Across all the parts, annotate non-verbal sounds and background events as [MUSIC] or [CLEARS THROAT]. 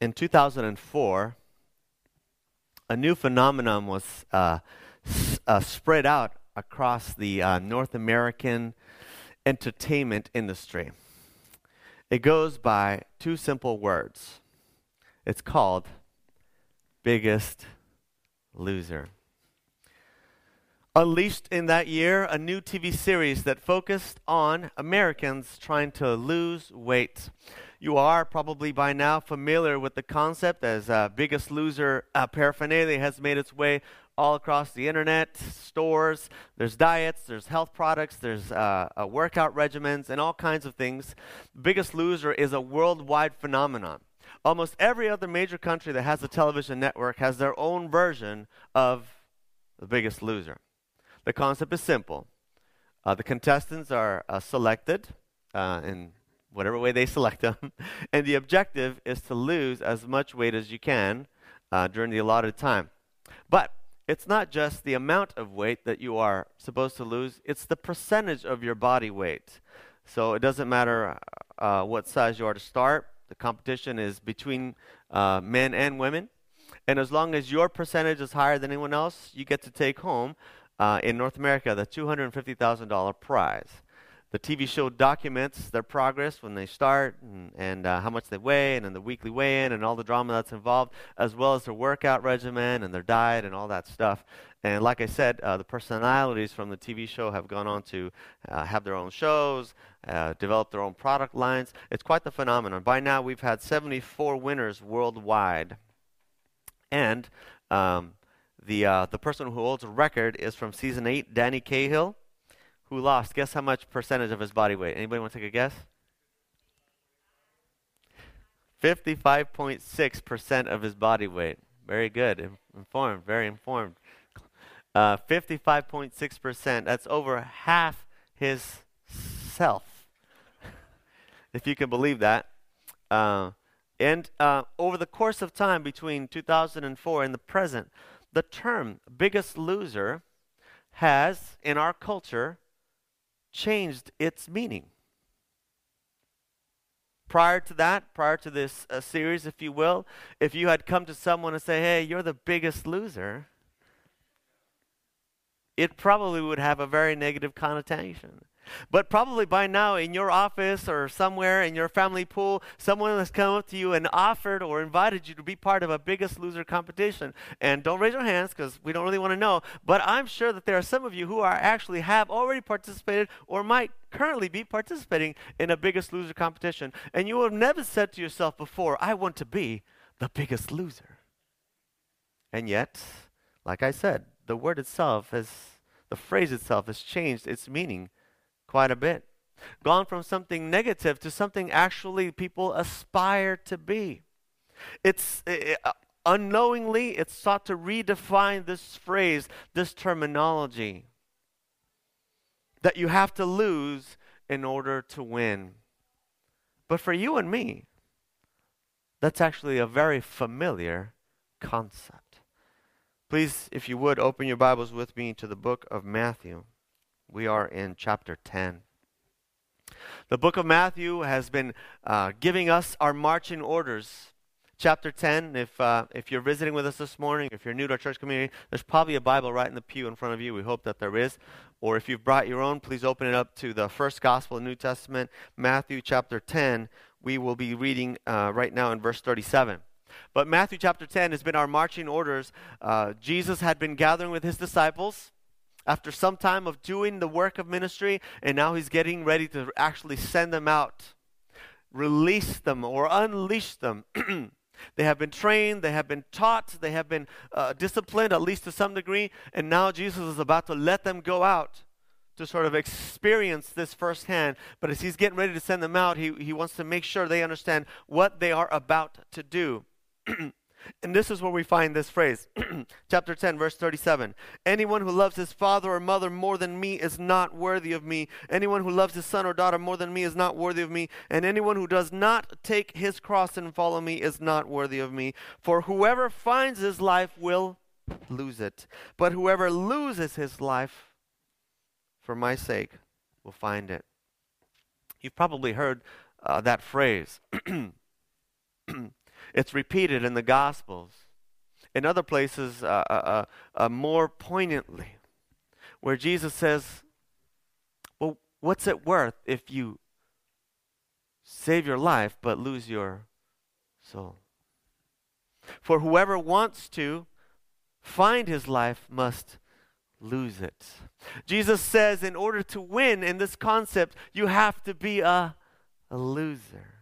in 2004, a new phenomenon was uh, s- uh, spread out across the uh, North American entertainment industry. It goes by two simple words. It's called Biggest Loser. Unleashed in that year, a new TV series that focused on Americans trying to lose weight. You are probably by now familiar with the concept as uh, Biggest Loser uh, paraphernalia has made its way all across the internet, stores. There's diets, there's health products, there's uh, uh, workout regimens, and all kinds of things. Biggest Loser is a worldwide phenomenon. Almost every other major country that has a television network has their own version of The Biggest Loser. The concept is simple. Uh, the contestants are uh, selected uh, in whatever way they select them, [LAUGHS] and the objective is to lose as much weight as you can uh, during the allotted time. But it's not just the amount of weight that you are supposed to lose, it's the percentage of your body weight. So it doesn't matter uh, what size you are to start, the competition is between uh, men and women. And as long as your percentage is higher than anyone else, you get to take home uh, in North America the $250,000 prize. The TV show documents their progress when they start and, and uh, how much they weigh, and then the weekly weigh in and all the drama that's involved, as well as their workout regimen and their diet and all that stuff. And like I said, uh, the personalities from the TV show have gone on to uh, have their own shows, uh, develop their own product lines. It's quite the phenomenon. By now, we've had 74 winners worldwide. And um, the, uh, the person who holds a record is from season 8, Danny Cahill, who lost. Guess how much percentage of his body weight? Anybody want to take a guess? 55.6% of his body weight. Very good. Informed, very informed. Uh, 55.6%. That's over half his self. [LAUGHS] if you can believe that. Uh, and uh, over the course of time between 2004 and the present, the term biggest loser has, in our culture, changed its meaning. Prior to that, prior to this uh, series, if you will, if you had come to someone and say, hey, you're the biggest loser, it probably would have a very negative connotation. But probably by now, in your office or somewhere in your family pool, someone has come up to you and offered or invited you to be part of a biggest loser competition. And don't raise your hands because we don't really want to know. But I'm sure that there are some of you who are actually have already participated or might currently be participating in a biggest loser competition. And you have never said to yourself before, I want to be the biggest loser. And yet, like I said, the word itself has, the phrase itself has changed its meaning quite a bit. Gone from something negative to something actually people aspire to be. It's it, uh, unknowingly, it's sought to redefine this phrase, this terminology that you have to lose in order to win. But for you and me, that's actually a very familiar concept. Please, if you would, open your Bibles with me to the book of Matthew. We are in chapter 10. The book of Matthew has been uh, giving us our marching orders. Chapter 10, if, uh, if you're visiting with us this morning, if you're new to our church community, there's probably a Bible right in the pew in front of you. We hope that there is. Or if you've brought your own, please open it up to the first gospel of the New Testament, Matthew chapter 10. We will be reading uh, right now in verse 37. But Matthew chapter 10 has been our marching orders. Uh, Jesus had been gathering with his disciples after some time of doing the work of ministry, and now he's getting ready to actually send them out, release them, or unleash them. [CLEARS THROAT] they have been trained, they have been taught, they have been uh, disciplined, at least to some degree, and now Jesus is about to let them go out to sort of experience this firsthand. But as he's getting ready to send them out, he, he wants to make sure they understand what they are about to do. [CLEARS THROAT] And this is where we find this phrase, [CLEARS THROAT] chapter 10, verse 37. Anyone who loves his father or mother more than me is not worthy of me. Anyone who loves his son or daughter more than me is not worthy of me. And anyone who does not take his cross and follow me is not worthy of me. For whoever finds his life will lose it. But whoever loses his life for my sake will find it. You've probably heard uh, that phrase. [CLEARS THROAT] It's repeated in the Gospels. In other places, uh, uh, uh, uh more poignantly, where Jesus says, Well, what's it worth if you save your life but lose your soul? For whoever wants to find his life must lose it. Jesus says, in order to win in this concept, you have to be a, a loser.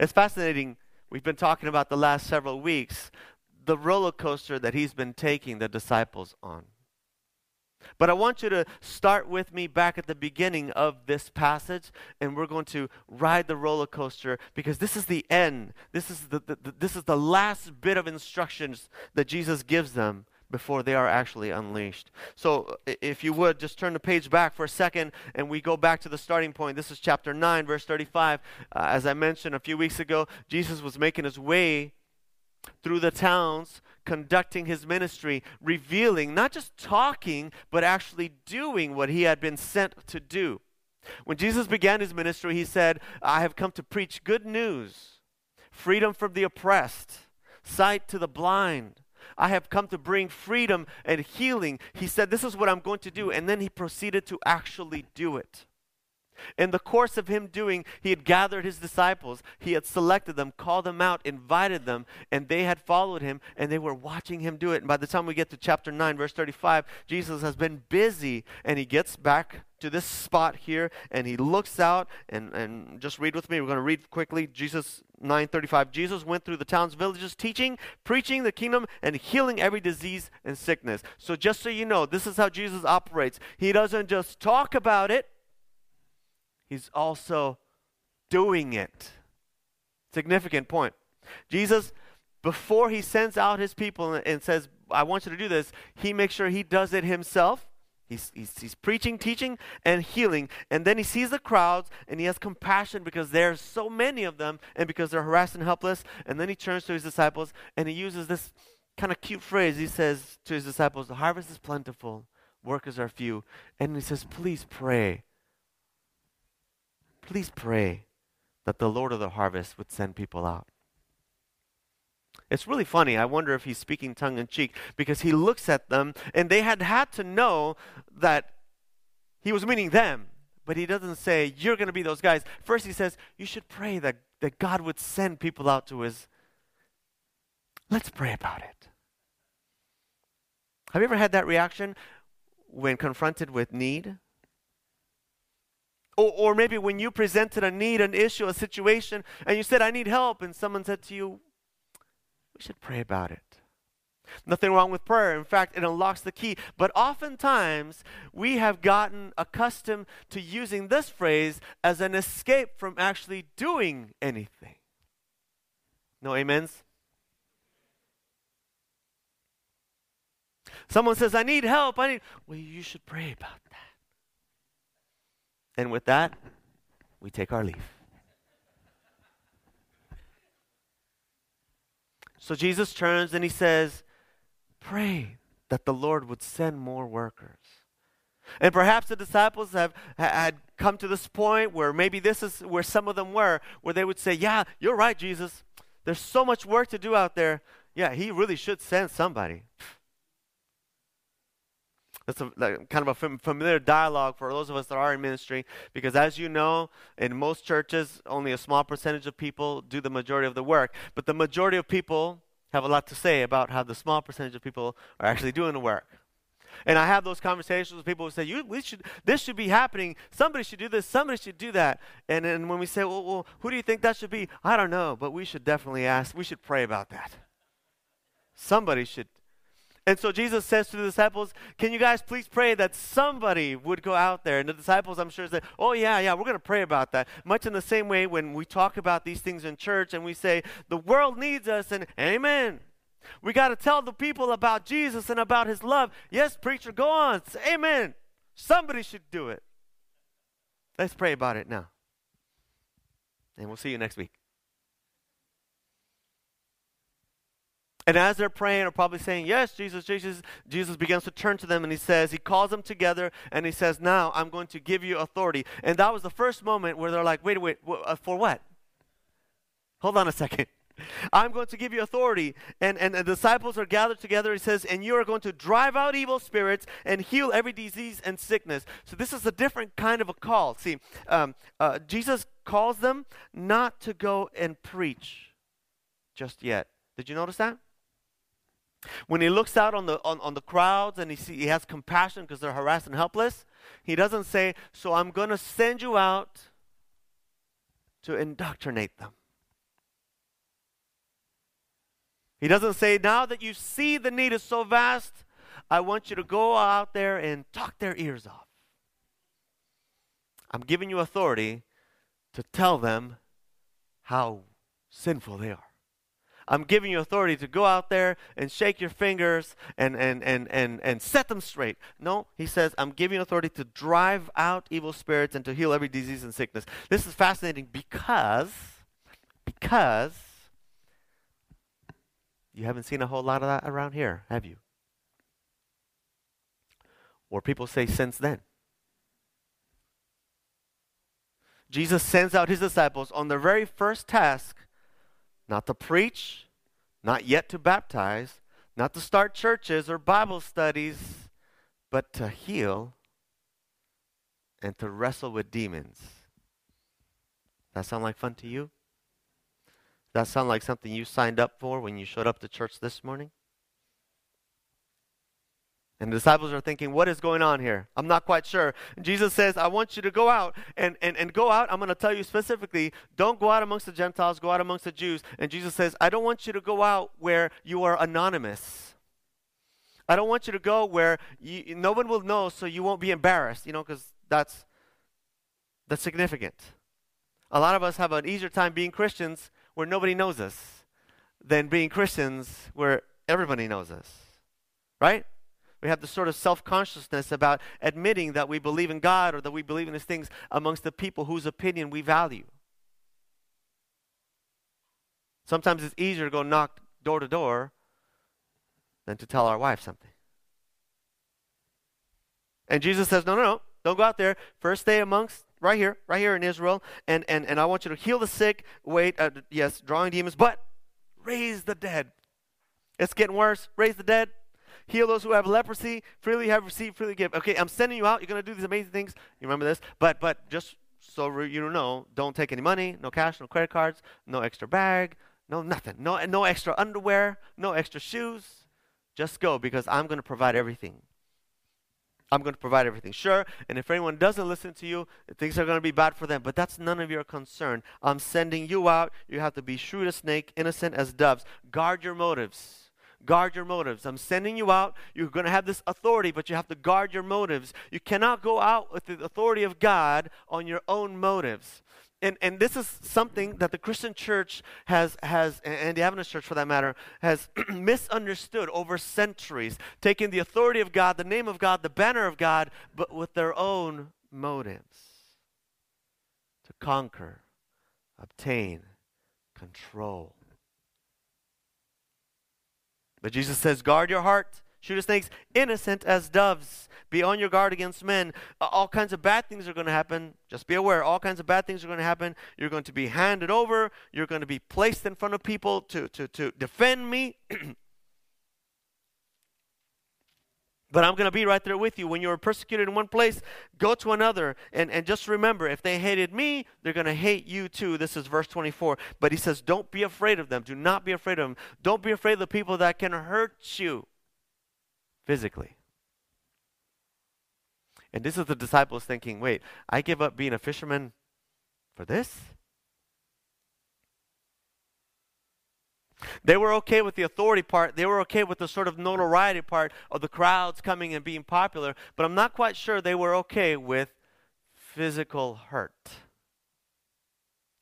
It's fascinating. We've been talking about the last several weeks the roller coaster that he's been taking the disciples on. But I want you to start with me back at the beginning of this passage, and we're going to ride the roller coaster because this is the end. This is the, the, the, this is the last bit of instructions that Jesus gives them before they are actually unleashed. So, if you would, just turn the page back for a second and we go back to the starting point. This is chapter 9, verse 35. Uh, as I mentioned a few weeks ago, Jesus was making his way through the towns, conducting his ministry, revealing, not just talking, but actually doing what he had been sent to do. When Jesus began his ministry, he said, I have come to preach good news, freedom from the oppressed, sight to the blind. I have come to bring freedom and healing. He said, This is what I'm going to do. And then he proceeded to actually do it. In the course of him doing, he had gathered his disciples, he had selected them, called them out, invited them, and they had followed him, and they were watching him do it. And by the time we get to chapter 9, verse 35, Jesus has been busy, and he gets back to this spot here, and he looks out, and, and just read with me. We're going to read quickly. Jesus 9:35 Jesus went through the towns villages teaching preaching the kingdom and healing every disease and sickness so just so you know this is how Jesus operates he doesn't just talk about it he's also doing it. Significant point. Jesus, before he sends out his people and says, I want you to do this, he makes sure he does it himself. He's, he's, he's, preaching, teaching, and healing. And then he sees the crowds and he has compassion because there's so many of them and because they're harassed and helpless. And then he turns to his disciples and he uses this kind of cute phrase. He says to his disciples, The harvest is plentiful, workers are few. And he says, Please pray please pray that the Lord of the harvest would send people out. It's really funny. I wonder if he's speaking tongue in cheek because he looks at them and they had had to know that he was meaning them. But he doesn't say, You're going to be those guys. First, he says, You should pray that, that God would send people out to his. Let's pray about it. Have you ever had that reaction when confronted with need? Or, or maybe when you presented a need, an issue, a situation, and you said, I need help, and someone said to you, We should pray about it. Nothing wrong with prayer. In fact, it unlocks the key. But oftentimes, we have gotten accustomed to using this phrase as an escape from actually doing anything. No amens? Someone says, I need help. I need. Well, you should pray about and with that, we take our leave. So Jesus turns and he says, Pray that the Lord would send more workers. And perhaps the disciples have had come to this point where maybe this is where some of them were, where they would say, Yeah, you're right, Jesus. There's so much work to do out there. Yeah, he really should send somebody. That's a, like, kind of a familiar dialogue for those of us that are in ministry because, as you know, in most churches, only a small percentage of people do the majority of the work. But the majority of people have a lot to say about how the small percentage of people are actually doing the work. And I have those conversations with people who say, you, we should, this should be happening. Somebody should do this. Somebody should do that. And then when we say, well, well, who do you think that should be? I don't know, but we should definitely ask. We should pray about that. Somebody should and so Jesus says to the disciples, Can you guys please pray that somebody would go out there? And the disciples, I'm sure, say, Oh, yeah, yeah, we're going to pray about that. Much in the same way when we talk about these things in church and we say, The world needs us, and amen. We got to tell the people about Jesus and about his love. Yes, preacher, go on. Say, amen. Somebody should do it. Let's pray about it now. And we'll see you next week. And as they're praying, are probably saying, Yes, Jesus, Jesus, Jesus begins to turn to them and he says, He calls them together and he says, Now I'm going to give you authority. And that was the first moment where they're like, Wait, wait, uh, for what? Hold on a second. [LAUGHS] I'm going to give you authority. And, and the disciples are gathered together. He says, and you are going to drive out evil spirits and heal every disease and sickness. So this is a different kind of a call. See, um, uh, Jesus calls them not to go and preach just yet. Did you notice that? When he looks out on the, on, on the crowds and he, see, he has compassion because they're harassed and helpless, he doesn't say, So I'm going to send you out to indoctrinate them. He doesn't say, now that you see the need is so vast, I want you to go out there and talk their ears off. I'm giving you authority to tell them how sinful they are. I'm giving you authority to go out there and shake your fingers and, and, and, and, and set them straight. No, he says, I'm giving you authority to drive out evil spirits and to heal every disease and sickness. This is fascinating because, because you haven't seen a whole lot of that around here, have you? Or people say since then. Jesus sends out his disciples on their very first task not to preach, not yet to baptize, not to start churches or Bible studies, but to heal and to wrestle with demons. That sound like fun to you? That sound like something you signed up for when you showed up to church this morning? And the disciples are thinking, what is going on here? I'm not quite sure. Jesus says, I want you to go out and, and, and go out. I'm going to tell you specifically, don't go out amongst the Gentiles, go out amongst the Jews. And Jesus says, I don't want you to go out where you are anonymous. I don't want you to go where you, no one will know so you won't be embarrassed, you know, because that's, that's significant. A lot of us have an easier time being Christians where nobody knows us than being Christians where everybody knows us. Right? We have this sort of self consciousness about admitting that we believe in God or that we believe in these things amongst the people whose opinion we value. Sometimes it's easier to go knock door to door than to tell our wife something. And Jesus says, No, no, no, don't go out there. First stay amongst right here, right here in Israel, and, and, and I want you to heal the sick, wait, uh, yes, drawing demons, but raise the dead. It's getting worse. Raise the dead. Heal those who have leprosy. Freely have received, freely give. Okay, I'm sending you out. You're going to do these amazing things. You remember this? But, but just so you know, don't take any money, no cash, no credit cards, no extra bag, no nothing. No, no extra underwear, no extra shoes. Just go because I'm going to provide everything. I'm going to provide everything. Sure, and if anyone doesn't listen to you, things are going to be bad for them, but that's none of your concern. I'm sending you out. You have to be shrewd as snake, innocent as doves. Guard your motives. Guard your motives. I'm sending you out. You're going to have this authority, but you have to guard your motives. You cannot go out with the authority of God on your own motives and, and this is something that the Christian church has, has and the Adventist church for that matter, has [CLEARS THROAT] misunderstood over centuries, taking the authority of God, the name of God, the banner of God, but with their own motives to conquer, obtain, control. But Jesus says, guard your heart, shoot as snakes, innocent as doves. Be on your guard against men. All kinds of bad things are going to happen. Just be aware. All kinds of bad things are going to happen. You're going to be handed over. You're going to be placed in front of people to, to, to defend me. [CLEARS THROAT] But I'm going to be right there with you. When you're persecuted in one place, go to another. And, and just remember, if they hated me, they're going to hate you too. This is verse 24. But he says, Don't be afraid of them. Do not be afraid of them. Don't be afraid of the people that can hurt you physically. And this is the disciples thinking, wait, I give up being a fisherman for this? They were okay with the authority part. They were okay with the sort of notoriety part of the crowds coming and being popular. But I'm not quite sure they were okay with physical hurt.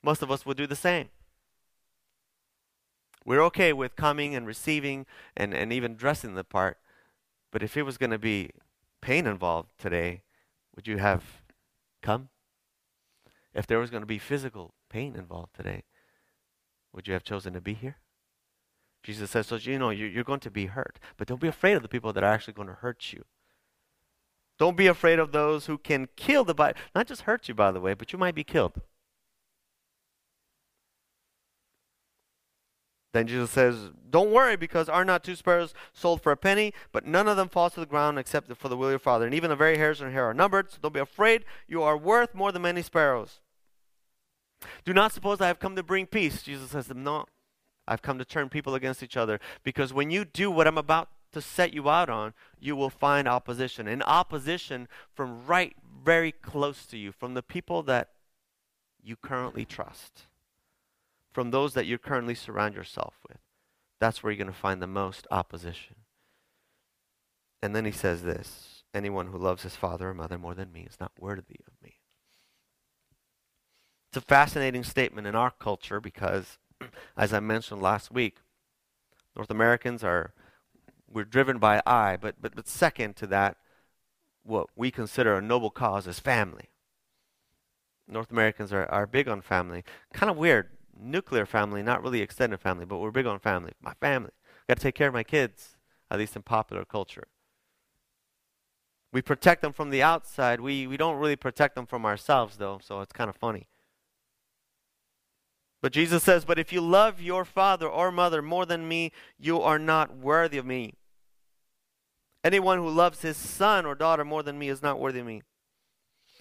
Most of us would do the same. We're okay with coming and receiving and, and even dressing the part. But if it was going to be pain involved today, would you have come? If there was going to be physical pain involved today, would you have chosen to be here? Jesus says, so you know, you're going to be hurt. But don't be afraid of the people that are actually going to hurt you. Don't be afraid of those who can kill the body. Not just hurt you, by the way, but you might be killed. Then Jesus says, Don't worry, because are not two sparrows sold for a penny, but none of them falls to the ground except for the will of your Father. And even the very hairs on your hair are numbered, so don't be afraid. You are worth more than many sparrows. Do not suppose I have come to bring peace. Jesus says No, I've come to turn people against each other. Because when you do what I'm about to set you out on, you will find opposition. And opposition from right very close to you, from the people that you currently trust from those that you currently surround yourself with. That's where you're going to find the most opposition. And then he says this anyone who loves his father or mother more than me is not worthy of me. It's a fascinating statement in our culture because, as I mentioned last week, North Americans are we're driven by I, but, but, but second to that, what we consider a noble cause is family. North Americans are, are big on family. Kind of weird nuclear family, not really extended family, but we're big on family. My family. Got to take care of my kids, at least in popular culture. We protect them from the outside. We, we don't really protect them from ourselves, though, so it's kind of funny. But Jesus says, But if you love your father or mother more than me, you are not worthy of me. Anyone who loves his son or daughter more than me is not worthy of me.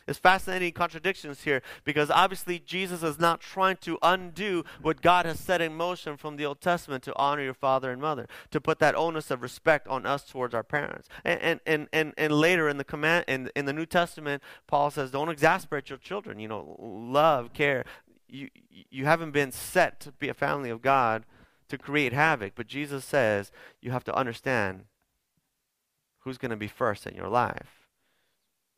It's fascinating contradictions here because obviously Jesus is not trying to undo what God has set in motion from the Old Testament to honor your father and mother, to put that onus of respect on us towards our parents. And and, and, and, and later in the command in, in the New Testament, Paul says, Don't exasperate your children, you know, love, care. You you haven't been set to be a family of God to create havoc, but Jesus says you have to understand who's going to be first in your life.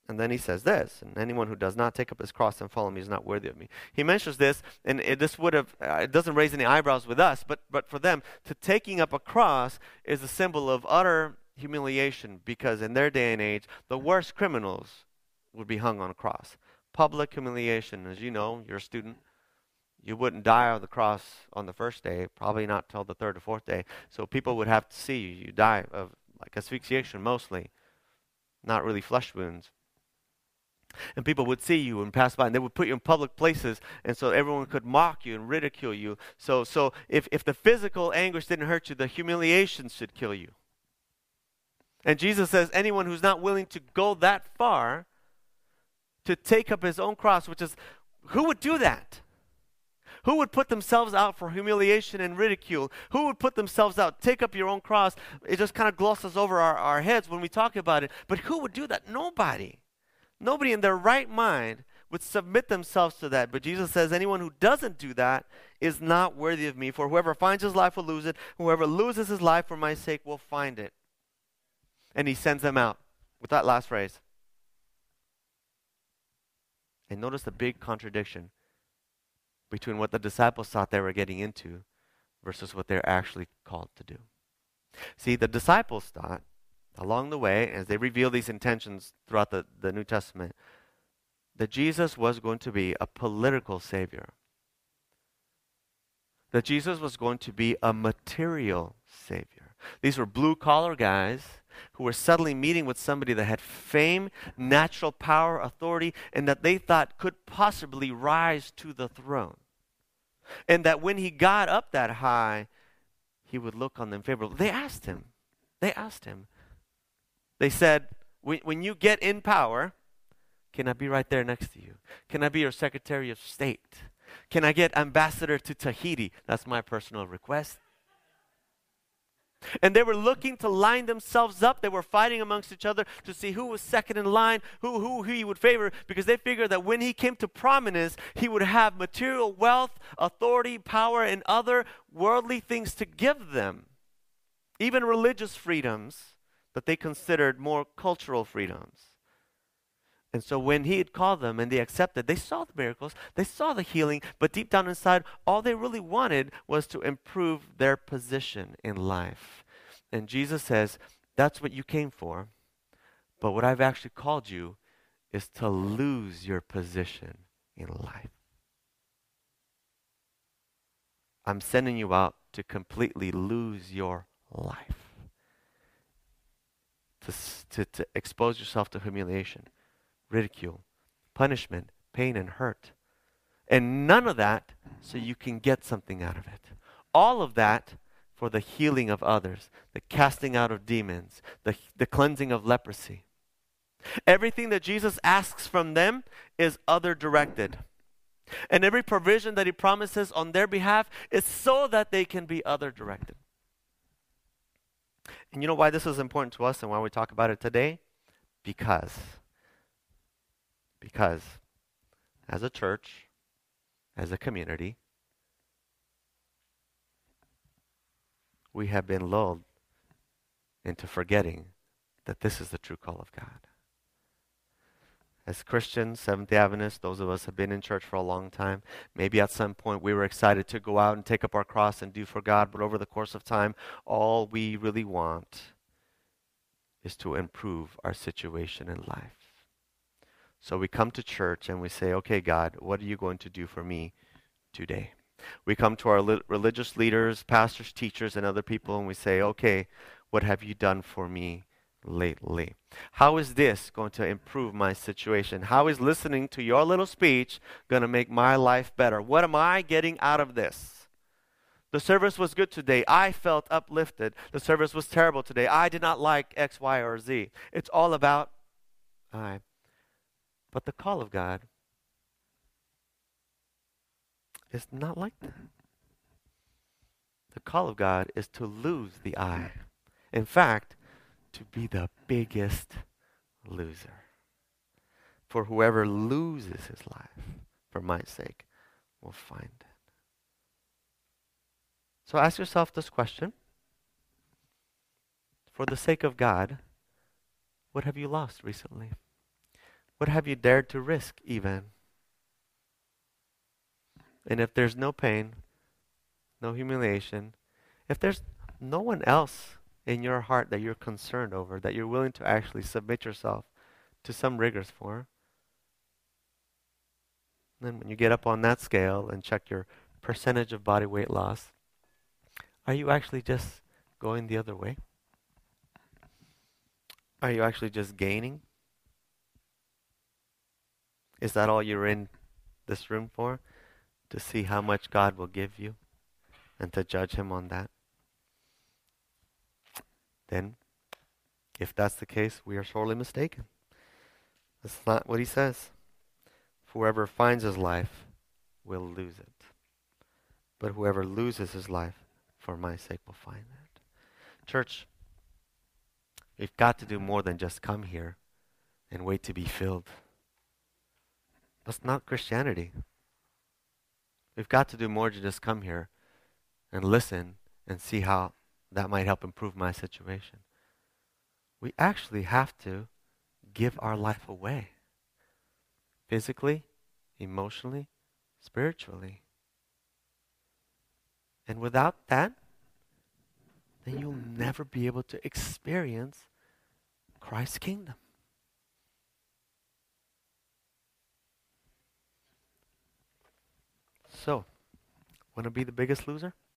And then he says this, and anyone who does not take up his cross and follow me is not worthy of me. He mentions this, and it, this would have, uh, it doesn't raise any eyebrows with us, but, but for them, to taking up a cross is a symbol of utter humiliation because in their day and age, the worst criminals would be hung on a cross. Public humiliation, as you know, you're a student. You wouldn't die on the cross on the first day, probably not till the third or fourth day. So people would have to see you. You die of like asphyxiation mostly, not really flesh wounds. And people would see you and pass by, and they would put you in public places, and so everyone could mock you and ridicule you. So, so if, if the physical anguish didn't hurt you, the humiliation should kill you. And Jesus says, anyone who's not willing to go that far to take up his own cross, which is, who would do that? Who would put themselves out for humiliation and ridicule? Who would put themselves out? Take up your own cross. It just kind of glosses over our, our heads when we talk about it. But who would do that? Nobody. Nobody in their right mind would submit themselves to that. But Jesus says, anyone who doesn't do that is not worthy of me. For whoever finds his life will lose it. Whoever loses his life for my sake will find it. And he sends them out with that last phrase. And notice the big contradiction between what the disciples thought they were getting into versus what they're actually called to do. See, the disciples thought along the way, as they reveal these intentions throughout the, the New Testament, that Jesus was going to be a political savior. That Jesus was going to be a material savior. These were blue collar guys who were suddenly meeting with somebody that had fame, natural power, authority, and that they thought could possibly rise to the throne. And that when he got up that high, he would look on them favorably. They asked him, they asked him, they said, when you get in power, can I be right there next to you? Can I be your Secretary of State? Can I get ambassador to Tahiti? That's my personal request. And they were looking to line themselves up. They were fighting amongst each other to see who was second in line, who, who, who he would favor, because they figured that when he came to prominence, he would have material wealth, authority, power, and other worldly things to give them, even religious freedoms that they considered more cultural freedoms. And so when he had called them and they accepted, they saw the miracles, they saw the healing, but deep down inside, all they really wanted was to improve their position in life. And Jesus says, That's what you came for. But what I've actually called you is to lose your position in life. I'm sending you out to completely lose your life to, to, to expose yourself to humiliation, ridicule, punishment, pain, and hurt. And none of that so you can get something out of it. All of that for the healing of others, the casting out of demons, the, the cleansing of leprosy. Everything that Jesus asks from them is other directed. And every provision that he promises on their behalf is so that they can be other directed. And you know why this is important to us and why we talk about it today? Because. Because as a church, as a community, we have been lulled into forgetting that this is the true call of God. As Christians, Seventh Adventists, those of us have been in church for a long time, maybe at some point we were excited to go out and take up our cross and do for God, but over the course of time, all we really want is to improve our situation in life. So we come to church and we say, okay, God, what are you going to do for me today? We come to our li- religious leaders, pastors, teachers, and other people, and we say, okay, what have you done for me lately? How is this going to improve my situation? How is listening to your little speech going to make my life better? What am I getting out of this? The service was good today. I felt uplifted. The service was terrible today. I did not like X, Y, or Z. It's all about I. But the call of God is not like that. The call of God is to lose the I. In fact, to be the biggest loser. For whoever loses his life for my sake will find it. So ask yourself this question For the sake of God, what have you lost recently? What have you dared to risk, even? And if there's no pain, no humiliation, if there's no one else in your heart that you're concerned over, that you're willing to actually submit yourself to some rigors for, then when you get up on that scale and check your percentage of body weight loss, are you actually just going the other way? Are you actually just gaining? Is that all you're in this room for? To see how much God will give you and to judge Him on that? then if that's the case, we are sorely mistaken. That's not what he says. Whoever finds his life will lose it. But whoever loses his life for my sake will find it. Church, we've got to do more than just come here and wait to be filled. That's not Christianity. We've got to do more than just come here and listen and see how that might help improve my situation. We actually have to give our life away physically, emotionally, spiritually. And without that, then you'll never be able to experience Christ's kingdom. So, want to be the biggest loser?